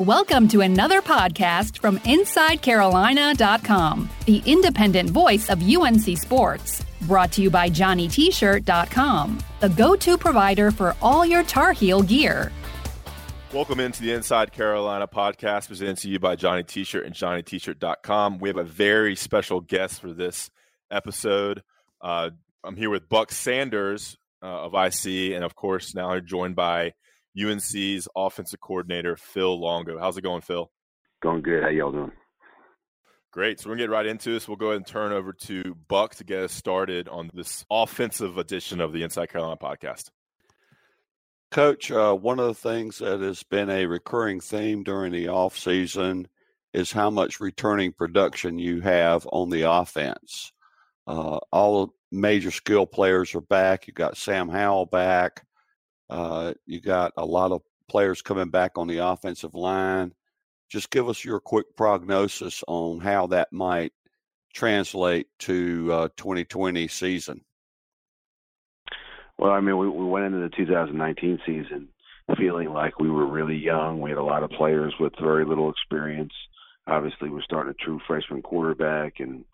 Welcome to another podcast from InsideCarolina.com, the independent voice of UNC Sports. Brought to you by JohnnyT-shirt.com, the go-to provider for all your Tar Heel gear. Welcome into the Inside Carolina podcast presented to you by Johnny T-shirt and JohnnyT-shirt.com. We have a very special guest for this episode. Uh, I'm here with Buck Sanders uh, of IC, and of course now joined by UNC's offensive coordinator, Phil Longo. How's it going, Phil? Going good. How y'all doing? Great. So we're going to get right into this. We'll go ahead and turn over to Buck to get us started on this offensive edition of the Inside Carolina podcast. Coach, uh, one of the things that has been a recurring theme during the off season is how much returning production you have on the offense. Uh, all the major skill players are back. You got Sam Howell back. Uh, you got a lot of players coming back on the offensive line. Just give us your quick prognosis on how that might translate to uh, 2020 season. Well, I mean, we, we went into the 2019 season feeling like we were really young. We had a lot of players with very little experience. Obviously, we're starting a true freshman quarterback and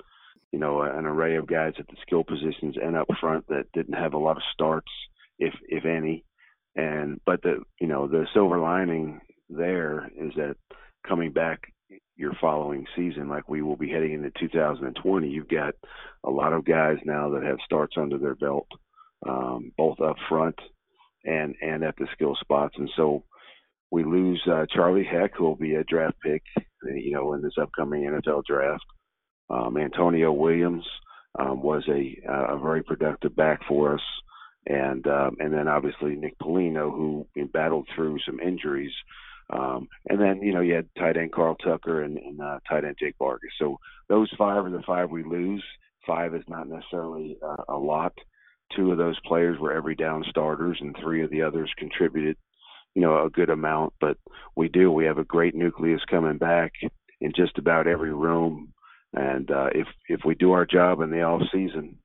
you know an array of guys at the skill positions and up front that didn't have a lot of starts, if if any. And but the you know the silver lining there is that coming back your following season, like we will be heading into 2020, you've got a lot of guys now that have starts under their belt, um, both up front and and at the skill spots. And so we lose uh, Charlie Heck, who will be a draft pick, you know, in this upcoming NFL draft. Um, Antonio Williams um, was a a very productive back for us and um, and then obviously Nick Polino, who battled through some injuries, um, and then you know you had tight end Carl Tucker and, and uh, tight end Jake Bargas. So those five are the five we lose. Five is not necessarily uh, a lot. Two of those players were every down starters, and three of the others contributed, you know, a good amount. But we do. We have a great nucleus coming back in just about every room. And uh, if if we do our job in the off season,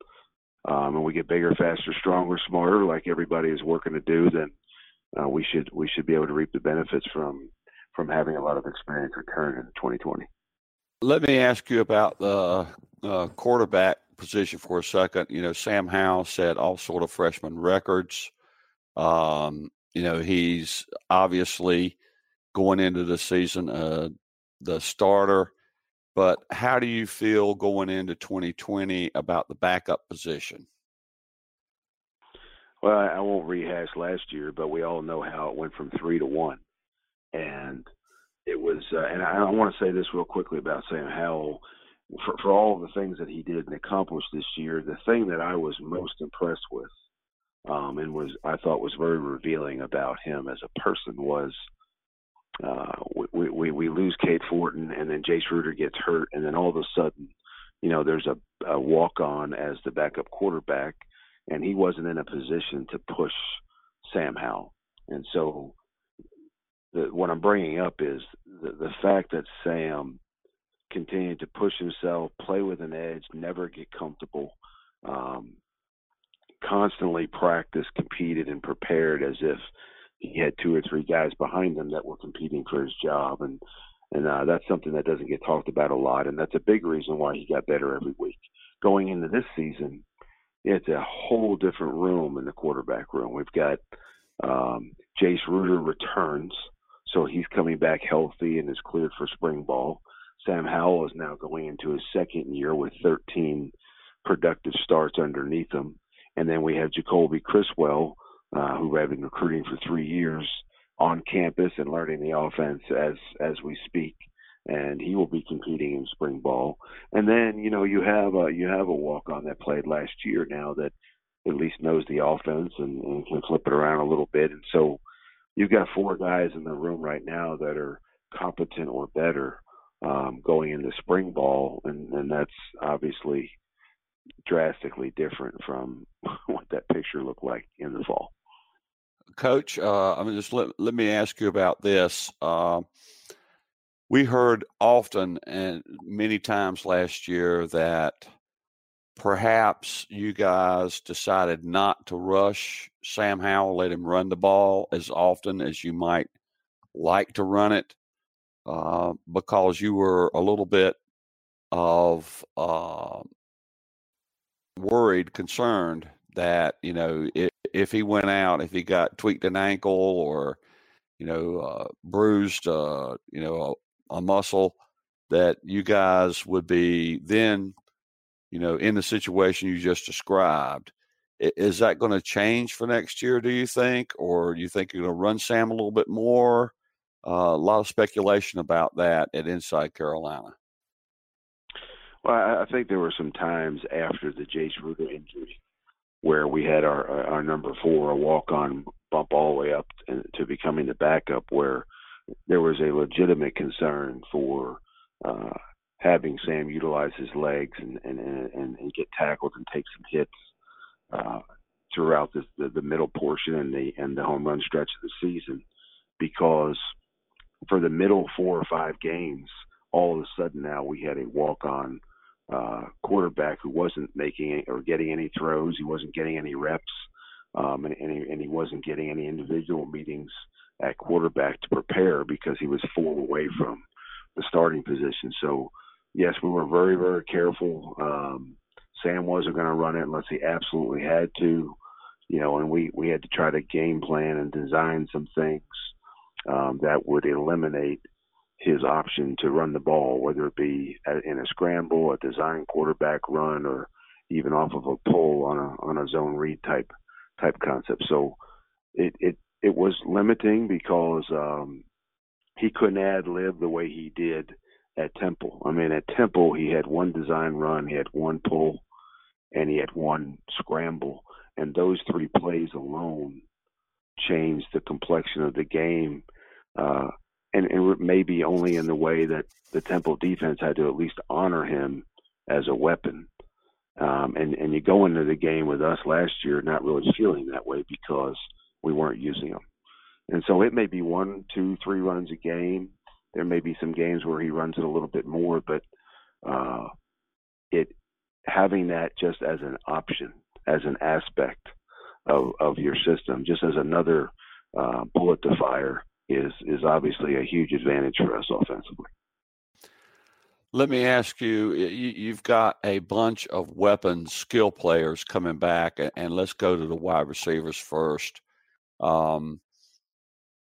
um, and we get bigger, faster, stronger, smarter, like everybody is working to do, then uh, we should we should be able to reap the benefits from from having a lot of experience return in 2020. Let me ask you about the uh, quarterback position for a second. You know, Sam Howell set all sort of freshman records. Um, you know, he's obviously going into the season uh, the starter. But how do you feel going into 2020 about the backup position? Well, I won't rehash last year, but we all know how it went from three to one, and it was. Uh, and I, I want to say this real quickly about Sam Howell. For, for all the things that he did and accomplished this year, the thing that I was most impressed with, um, and was I thought was very revealing about him as a person was uh, we, we we lose Cade Fortin, and then Jace Ruder gets hurt, and then all of a sudden, you know, there's a, a walk on as the backup quarterback, and he wasn't in a position to push Sam Howell, and so the, what I'm bringing up is the, the fact that Sam continued to push himself, play with an edge, never get comfortable, um, constantly practice, competed, and prepared as if he had two or three guys behind him that were competing for his job, and and uh, that's something that doesn't get talked about a lot, and that's a big reason why he got better every week. Going into this season, it's a whole different room in the quarterback room. We've got um, Jace Ruder returns, so he's coming back healthy and is cleared for spring ball. Sam Howell is now going into his second year with 13 productive starts underneath him. And then we have Jacoby Criswell, uh, who have been recruiting for three years on campus and learning the offense as as we speak. And he will be competing in spring ball. And then you know you have a you have a walk on that played last year now that at least knows the offense and, and can flip it around a little bit. And so you've got four guys in the room right now that are competent or better um, going into spring ball, and, and that's obviously drastically different from what that picture looked like in the fall. Coach, uh, I mean, just let, let me ask you about this. Uh, we heard often and many times last year that perhaps you guys decided not to rush Sam Howell, let him run the ball as often as you might like to run it, uh, because you were a little bit of uh, worried, concerned that you know if, if he went out, if he got tweaked an ankle or you know uh, bruised, uh, you know a, a muscle, that you guys would be then, you know, in the situation you just described. Is that going to change for next year? Do you think, or do you think you're going to run Sam a little bit more? Uh, a lot of speculation about that at Inside Carolina. Well, I think there were some times after the Jace Ruder injury where we had our our number four, a walk on bump all the way up to becoming the backup, where there was a legitimate concern for uh, having Sam utilize his legs and and, and, and get tackled and take some hits uh, throughout this, the, the middle portion and the and the home run stretch of the season, because for the middle four or five games, all of a sudden now we had a walk on uh, quarterback who wasn't making any, or getting any throws. He wasn't getting any reps, um, and, and, he, and he wasn't getting any individual meetings at quarterback to prepare because he was four away from the starting position. So, yes, we were very, very careful. Um, Sam wasn't going to run it unless he absolutely had to, you know, and we we had to try to game plan and design some things um, that would eliminate his option to run the ball, whether it be in a scramble, a design quarterback run, or even off of a pull on a on a zone read type type concept. So it it it was limiting because um, he couldn't ad lib the way he did at Temple. I mean, at Temple he had one design run, he had one pull, and he had one scramble, and those three plays alone changed the complexion of the game. Uh, and, and maybe only in the way that the Temple defense had to at least honor him as a weapon. Um, and and you go into the game with us last year not really feeling that way because we weren't using him. And so it may be one, two, three runs a game. There may be some games where he runs it a little bit more, but uh, it having that just as an option, as an aspect of of your system, just as another uh, bullet to fire is is obviously a huge advantage for us offensively. Let me ask you: You've got a bunch of weapons, skill players coming back, and let's go to the wide receivers first. Um,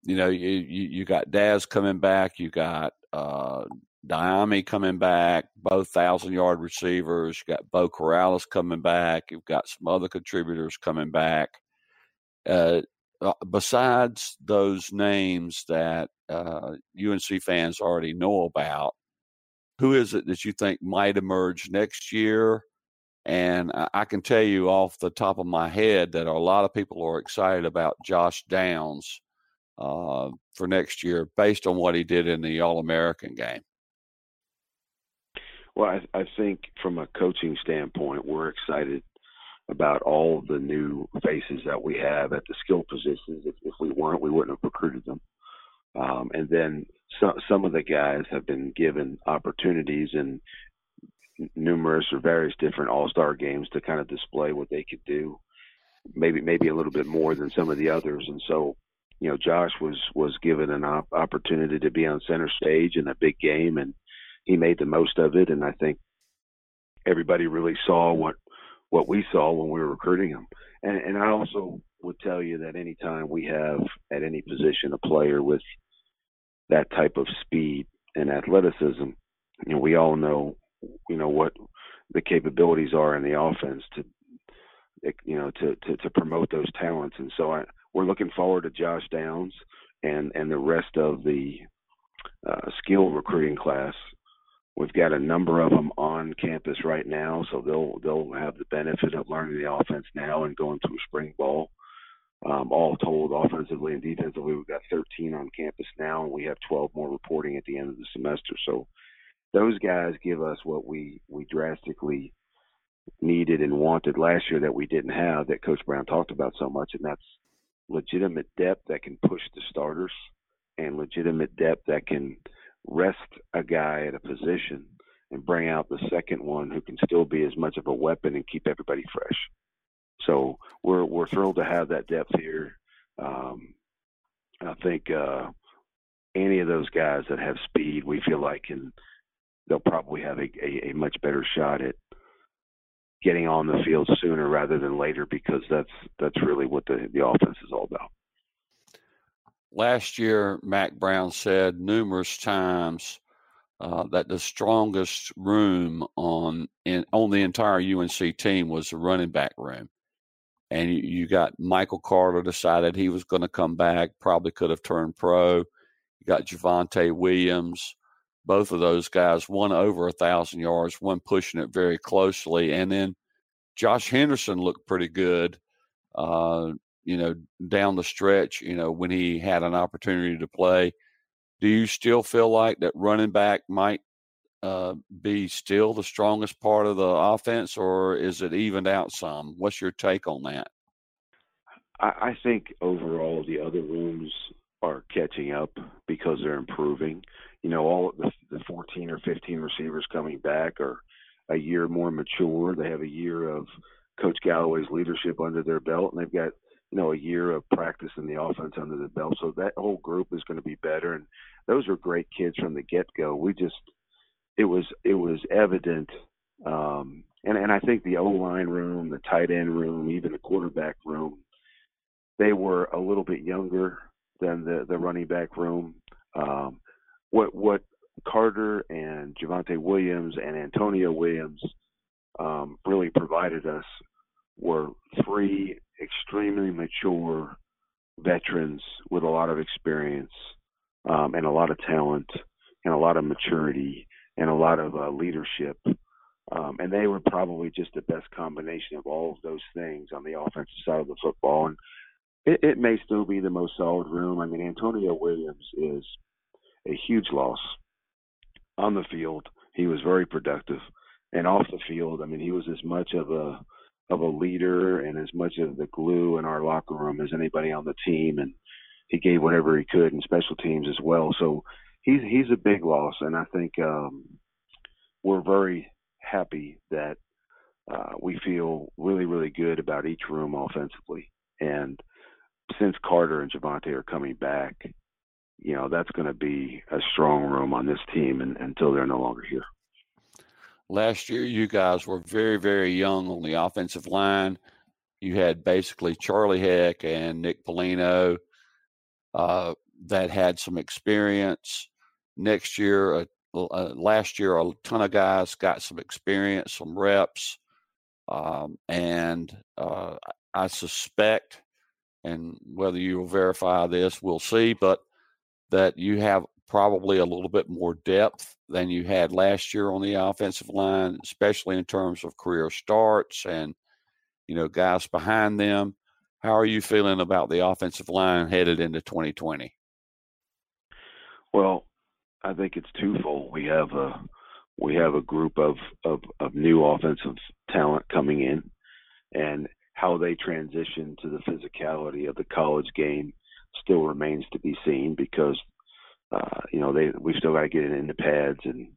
you know, you, you, got Dazz coming back, you got uh, Dyami coming back, both thousand yard receivers. You got Beau Corrales coming back. You've got some other contributors coming back. Uh, uh, besides those names that uh, UNC fans already know about, who is it that you think might emerge next year? And I, I can tell you off the top of my head that a lot of people are excited about Josh Downs uh, for next year based on what he did in the All American game. Well, I, I think from a coaching standpoint, we're excited about all the new faces that we have at the skill positions. If, if we weren't, we wouldn't have recruited them. Um, and then some some of the guys have been given opportunities in numerous or various different All Star games to kind of display what they could do. Maybe maybe a little bit more than some of the others. And so, you know, Josh was was given an op- opportunity to be on center stage in a big game, and he made the most of it. And I think everybody really saw what what we saw when we were recruiting him. And, and I also would tell you that anytime we have at any position a player with that type of speed and athleticism, you know, we all know, you know, what the capabilities are in the offense to, you know, to, to, to promote those talents. And so I, we're looking forward to Josh Downs. and and the rest of the uh, skill recruiting class. We've got a number of them on campus right now, so they'll they'll have the benefit of learning the offense now and going through spring ball. Um, all told, offensively and defensively, we've got 13 on campus now, and we have 12 more reporting at the end of the semester. So those guys give us what we we drastically needed and wanted last year that we didn't have that Coach Brown talked about so much, and that's legitimate depth that can push the starters and legitimate depth that can rest a guy at a position and bring out the second one who can still be as much of a weapon and keep everybody fresh. So we're we're thrilled to have that depth here. Um, I think uh, any of those guys that have speed, we feel like can they'll probably have a, a, a much better shot at getting on the field sooner rather than later because that's that's really what the, the offense is all about. Last year, Mack Brown said numerous times uh, that the strongest room on in on the entire UNC team was the running back room. And you, you got Michael Carter decided he was going to come back, probably could have turned pro. You got Javonte Williams, both of those guys, one over a thousand yards, one pushing it very closely, and then Josh Henderson looked pretty good. Uh, you know, down the stretch, you know, when he had an opportunity to play. Do you still feel like that running back might uh, be still the strongest part of the offense, or is it evened out some? What's your take on that? I, I think overall the other rooms are catching up because they're improving. You know, all the, the 14 or 15 receivers coming back are a year more mature. They have a year of Coach Galloway's leadership under their belt, and they've got you know a year of practice in the offense under the belt. So that whole group is going to be better, and those are great kids from the get go. We just it was it was evident, um, and and I think the O line room, the tight end room, even the quarterback room, they were a little bit younger than the the running back room. Um, what what Carter and Javonte Williams and Antonio Williams um, really provided us were three extremely mature veterans with a lot of experience um, and a lot of talent and a lot of maturity and a lot of uh, leadership. Um, and they were probably just the best combination of all of those things on the offensive side of the football. And it, it may still be the most solid room. I mean, Antonio Williams is a huge loss on the field. He was very productive, and off the field, I mean, he was as much of a of a leader and as much of the glue in our locker room as anybody on the team, and he gave whatever he could in special teams as well. So he's he's a big loss, and I think um, we're very happy that uh, we feel really really good about each room offensively, and since Carter and Javonte are coming back, you know that's going to be a strong room on this team and, until they're no longer here. Last year, you guys were very, very young on the offensive line. You had basically Charlie Heck and Nick Polino uh, that had some experience. Next year, uh, uh, last year, a ton of guys got some experience, some reps, um, and uh, I suspect, and whether you will verify this, we'll see, but that you have probably a little bit more depth than you had last year on the offensive line, especially in terms of career starts and you know guys behind them. How are you feeling about the offensive line headed into 2020? Well, I think it's twofold. We have a we have a group of, of, of new offensive talent coming in, and how they transition to the physicality of the college game still remains to be seen because uh, you know they we've still got to get it into pads and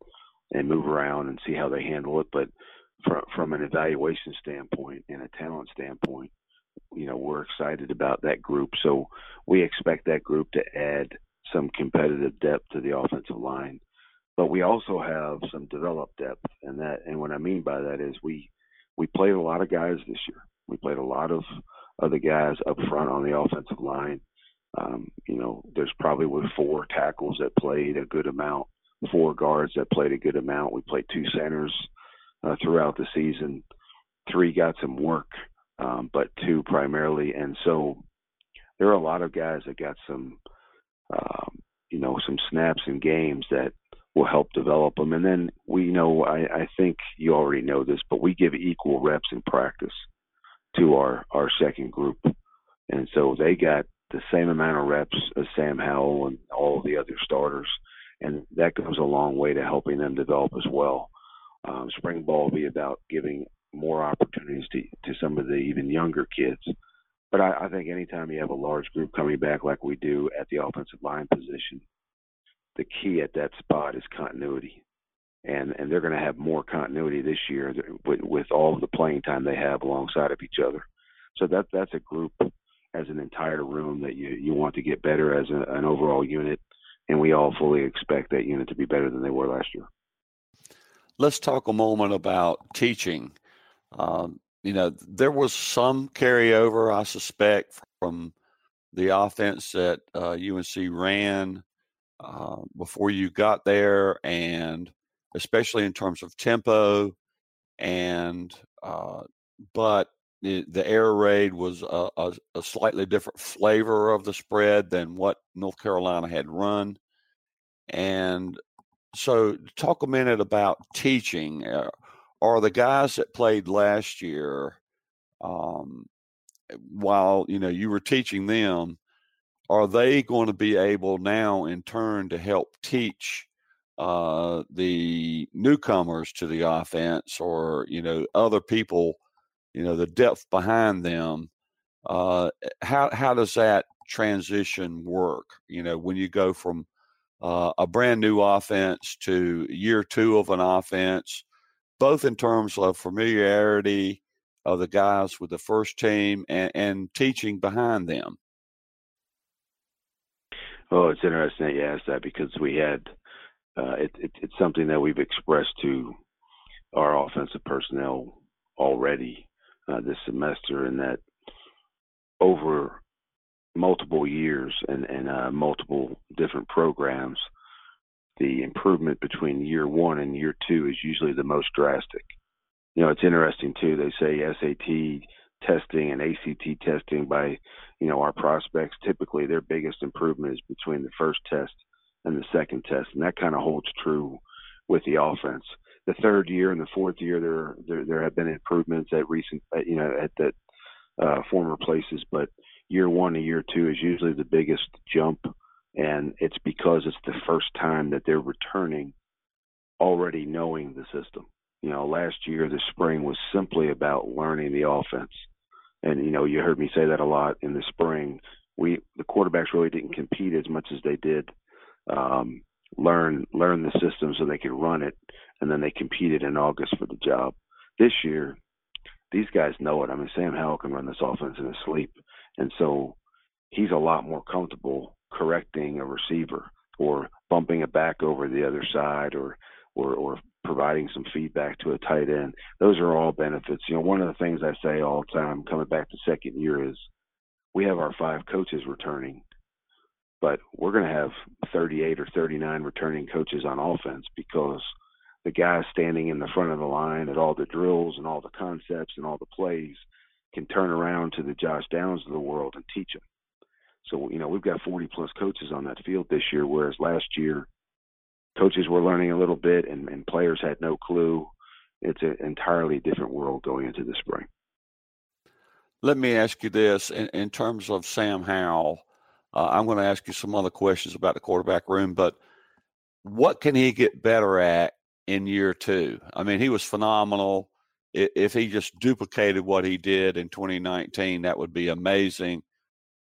and move around and see how they handle it. But from from an evaluation standpoint and a talent standpoint, you know we're excited about that group. So we expect that group to add some competitive depth to the offensive line. But we also have some developed depth, and that and what I mean by that is we we played a lot of guys this year. We played a lot of other guys up front on the offensive line um, you know, there's probably with four tackles that played a good amount, four guards that played a good amount. We played two centers uh, throughout the season. Three got some work, um, but two primarily. And so there are a lot of guys that got some um, you know, some snaps and games that will help develop them. And then we know I, I think you already know this, but we give equal reps in practice to our our second group, and so they got the same amount of reps as Sam Howell and all the other starters, and that goes a long way to helping them develop as well. Um, spring ball will be about giving more opportunities to, to some of the even younger kids. But I, I think anytime you have a large group coming back like we do at the offensive line position, the key at that spot is continuity. And and they're going to have more continuity this year with, with all of the playing time they have alongside of each other. So that that's a group as an entire room that you you want to get better as a, an overall unit, and we all fully expect that unit to be better than they were last year. Let's talk a moment about teaching. Um, you know, there was some carryover, I suspect, from the offense that uh, UNC ran uh, before you got there, and especially in terms of tempo. And uh, but the, air raid was a, a, a, slightly different flavor of the spread than what North Carolina had run. And so, talk a minute about teaching. Uh, are the guys that played last year, um, while you know you were teaching them, are they going to be able now in turn to help teach uh, the newcomers to the offense or you know other people you know the depth behind them uh, how how does that transition work? You know when you go from uh, a brand new offense to year two of an offense both in terms of familiarity of the guys with the first team and, and teaching behind them. Oh, it's interesting that you asked that because we had uh, it, it, it's something that we've expressed to our offensive personnel already uh, this semester, and that over multiple years and, and uh, multiple different programs, the improvement between year one and year two is usually the most drastic. You know, it's interesting too. They say SAT testing and ACT testing by, you know, our prospects, typically their biggest improvement is between the first test and the second test, and that kind of holds true with the offense. The third year and the fourth year, there there, there have been improvements at recent, you know, at that uh, former places, but year one and year two is usually the biggest jump, and it's because it's the first time that they're returning already knowing the system. You know, last year the spring was simply about learning the offense and you know you heard me say that a lot in the spring. We the quarterbacks really didn't compete as much as they did um, learn learn the system so they could run it, and then they competed in August for the job. This year, these guys know it. I mean, Sam Howell can run this offense in his sleep, and so he's a lot more comfortable correcting a receiver or bumping it back over the other side or or, or providing some feedback to a tight end. Those are all benefits. You know, one of the things I say all the time coming back to second year is we have our five coaches returning, but we're going to have 38 or 39 returning coaches on offense because the guys standing in the front of the line at all the drills and all the concepts and all the plays can turn around to the Josh Downs of the world and teach them. So, you know, we've got 40 plus coaches on that field this year, whereas last year coaches were learning a little bit and, and players had no clue. It's an entirely different world going into the spring. Let me ask you this in, in terms of Sam Howell. Uh, I'm going to ask you some other questions about the quarterback room, but what can he get better at in year two? I mean, he was phenomenal. If he just duplicated what he did in 2019, that would be amazing.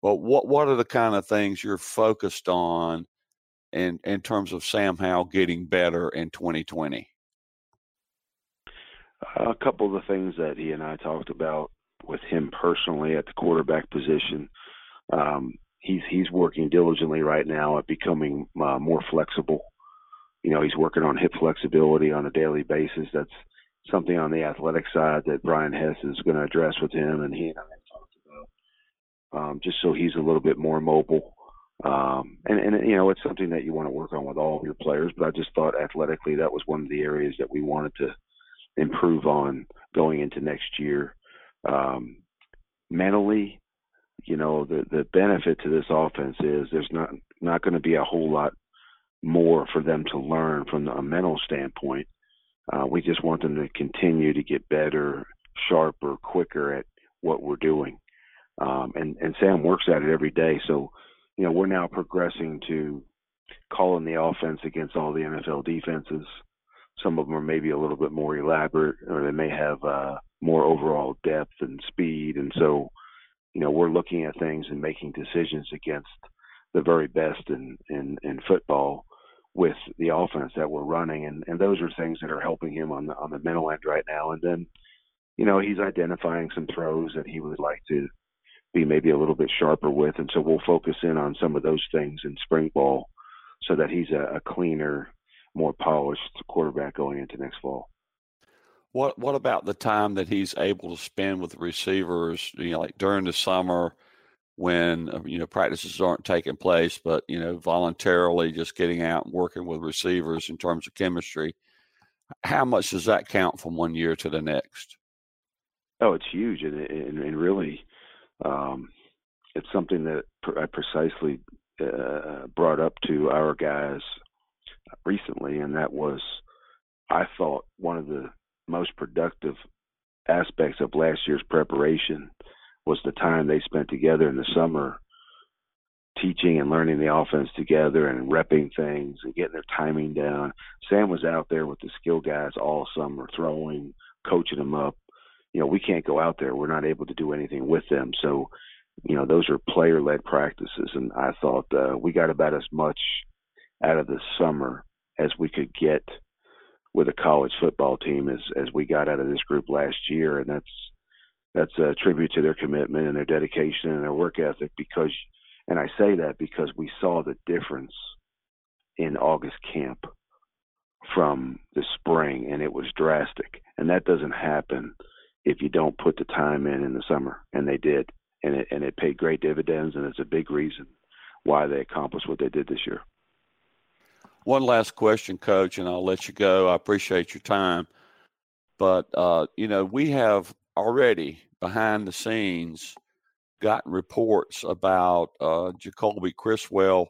But what what are the kind of things you're focused on in in terms of Sam Howell getting better in 2020? A couple of the things that he and I talked about with him personally at the quarterback position. Um, he's he's working diligently right now at becoming uh, more flexible. You know, he's working on hip flexibility on a daily basis. That's something on the athletic side that Brian Hess is going to address with him, and he and I talked about um, just so he's a little bit more mobile. Um, and, and, you know, it's something that you want to work on with all of your players, but I just thought athletically that was one of the areas that we wanted to improve on going into next year. Um, mentally, you know, the the benefit to this offense is there's not not going to be a whole lot more for them to learn from a mental standpoint. Uh, we just want them to continue to get better, sharper, quicker at what we're doing. Um, and and Sam works at it every day. So, you know, we're now progressing to calling the offense against all the NFL defenses. Some of them are maybe a little bit more elaborate, or they may have uh, more overall depth and speed. And so, you know, we're looking at things and making decisions against the very best in in, in football with the offense that we're running, and and those are things that are helping him on the on the mental end right now. And then, you know, he's identifying some throws that he would like to be maybe a little bit sharper with, and so we'll focus in on some of those things in spring ball, so that he's a, a cleaner, more polished quarterback going into next fall. What What about the time that he's able to spend with receivers? You know, like during the summer when uh, you know practices aren't taking place, but you know voluntarily just getting out and working with receivers in terms of chemistry. How much does that count from one year to the next? Oh, it's huge, and and, and really, um, it's something that I precisely uh, brought up to our guys recently, and that was, I thought one of the most productive aspects of last year's preparation was the time they spent together in the summer teaching and learning the offense together and repping things and getting their timing down. Sam was out there with the skill guys all summer, throwing, coaching them up. You know, we can't go out there. We're not able to do anything with them. So, you know, those are player led practices. And I thought uh, we got about as much out of the summer as we could get with a college football team as, as we got out of this group last year. And that's, that's a tribute to their commitment and their dedication and their work ethic because and I say that because we saw the difference in August camp from the spring and it was drastic and that doesn't happen if you don't put the time in in the summer and they did and it and it paid great dividends and it's a big reason why they accomplished what they did this year. One last question coach and I'll let you go. I appreciate your time. But uh, you know, we have already behind the scenes gotten reports about uh, Jacoby Criswell.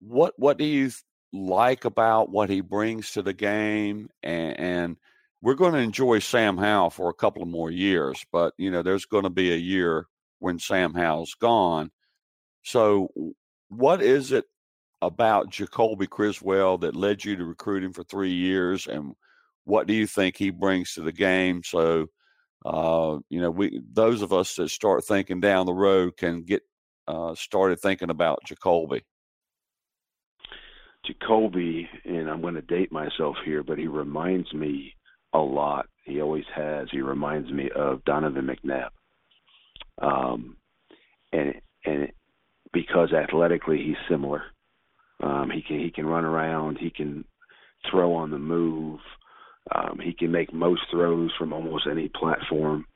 What what do you like about what he brings to the game? And, and we're going to enjoy Sam Howell for a couple of more years, but you know there's going to be a year when Sam Howell's gone. So, what is it about Jacoby Criswell that led you to recruit him for three years, and what do you think he brings to the game? So uh, you know, we those of us that start thinking down the road can get uh, started thinking about Jacoby. Jacoby, and I'm going to date myself here, but he reminds me a lot. He always has. He reminds me of Donovan McNabb, um, and and because athletically he's similar. Um, he can he can run around. He can throw on the move. Um, he can make most throws from almost any platform.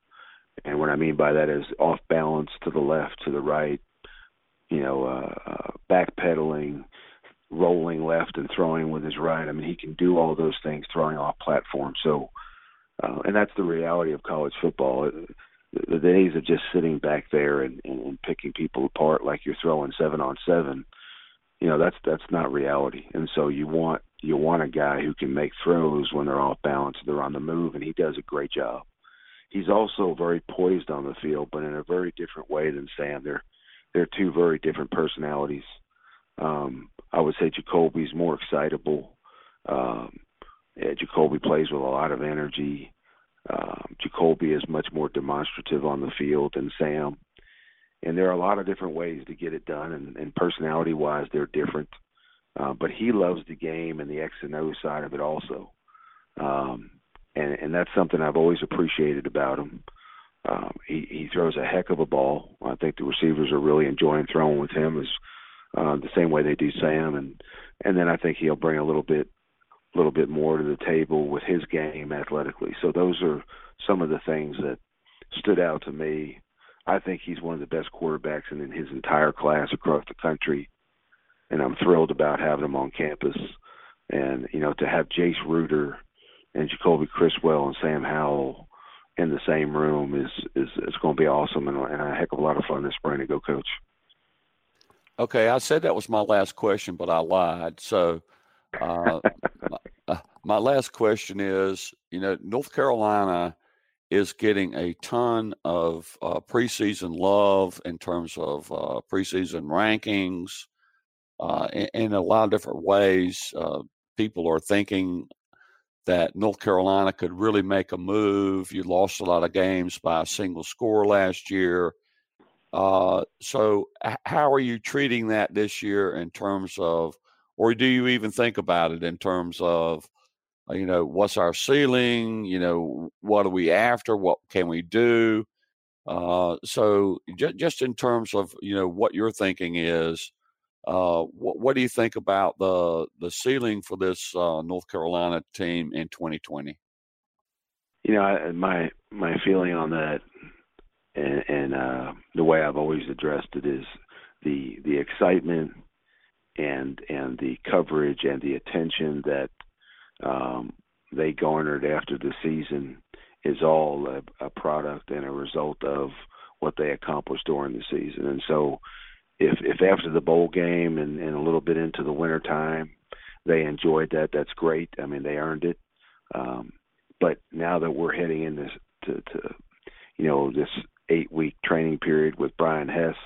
And what I mean by that is off balance to the left, to the right, you know, uh, uh, backpedaling, rolling left and throwing with his right. I mean, he can do all those things throwing off platform. So, uh, and that's the reality of college football. The days of just sitting back there and, and, and picking people apart like you're throwing seven on seven, you know, that's that's not reality. And so you want you want a guy who can make throws when they're off balance, they're on the move, and he does a great job. He's also very poised on the field, but in a very different way than Sam. They're they're two very different personalities. Um, I would say Jacoby's more excitable. Um, yeah, Jacoby plays with a lot of energy. Um, Jacoby is much more demonstrative on the field than Sam. And there are a lot of different ways to get it done, and, and personality-wise, they're different. Uh, but he loves the game and the X and O side of it also. Um, and, and that's something I've always appreciated about him. Um, he, he throws a heck of a ball. I think the receivers are really enjoying throwing with him as uh, the same way they do Sam, and and then I think he'll bring a little bit, little bit more to the table with his game athletically. So those are some of the things that stood out to me. I think he's one of the best quarterbacks in, in his entire class across the country and I'm thrilled about having him on campus. And you know, to have Jace Ruder and Jacoby Criswell and Sam Howell in the same room is is it's going to be awesome and, and a heck of a lot of fun this spring to go coach. Okay, I said that was my last question, but I lied. So, uh, my, uh, my last question is: you know, North Carolina is getting a ton of uh, preseason love in terms of uh, preseason rankings. Uh, in, in, a lot of different ways, uh, people are thinking that North Carolina could really make a move. You lost a lot of games by a single score last year. Uh, so, how are you treating that this year in terms of, or do you even think about it in terms of, you know, what's our ceiling? You know, what are we after? What can we do? Uh, so, j- just in terms of, you know, what your thinking is, uh, what, what, do you think about the the ceiling for this uh, North Carolina team in 2020? You know, I, my my feeling on that, and, and uh, the way I've always addressed it is the the excitement and and the coverage and the attention that um, they garnered after the season is all a, a product and a result of what they accomplished during the season, and so if if after the bowl game and, and a little bit into the winter time they enjoyed that, that's great. I mean, they earned it. Um, but now that we're heading into to, to you know this eight week training period with Brian Hess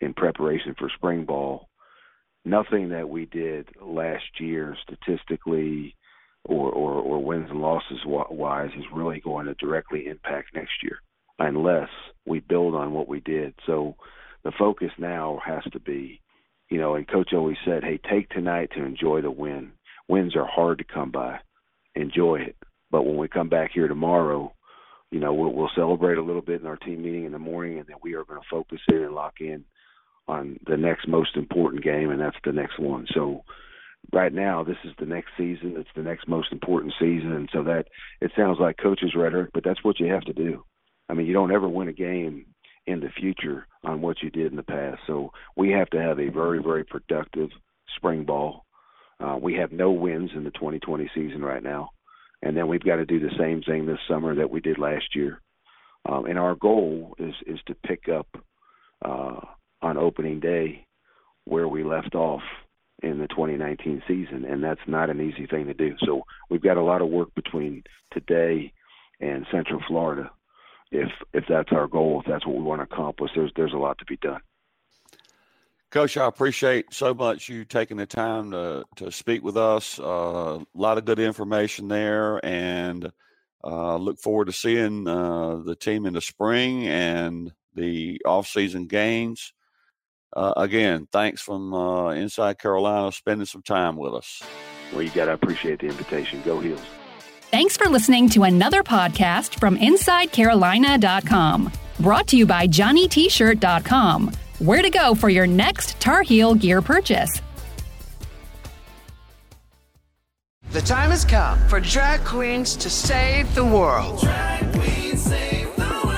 in preparation for spring ball, nothing that we did last year statistically or, or, or wins and losses wise is really going to directly impact next year unless we build on what we did. So the focus now has to be, you know, and coach always said, hey, take tonight to enjoy the win. Wins are hard to come by. Enjoy it. But when we come back here tomorrow, you know, we'll, we'll celebrate a little bit in our team meeting in the morning, and then we are going to focus in and lock in on the next most important game, and that's the next one. So right now, this is the next season. It's the next most important season, and so that it sounds like coach's rhetoric, but that's what you have to do. I mean, you don't ever win a game in the future on what you did in the past. So we have to have a very, very productive spring ball. Uh, we have no wins in the 2020 season right now. And then we've got to do the same thing this summer that we did last year. Um, and our goal is, is to pick up uh, on opening day where we left off in the 2019 season. And that's not an easy thing to do. So we've got a lot of work between today and Central Florida if if that's our goal, if that's what we want to accomplish, there's there's a lot to be done. Coach, I appreciate so much you taking the time to to speak with us. Uh, a lot of good information there, and uh, look forward to seeing uh, the team in the spring and the off-season games. Uh, again, thanks from uh, inside Carolina spending some time with us. Well, you got to appreciate the invitation. Go Heels. Thanks for listening to another podcast from InsideCarolina.com. Brought to you by JohnnyT-shirt.com. Where to go for your next Tar Heel gear purchase. The time has come for drag queens to save the world.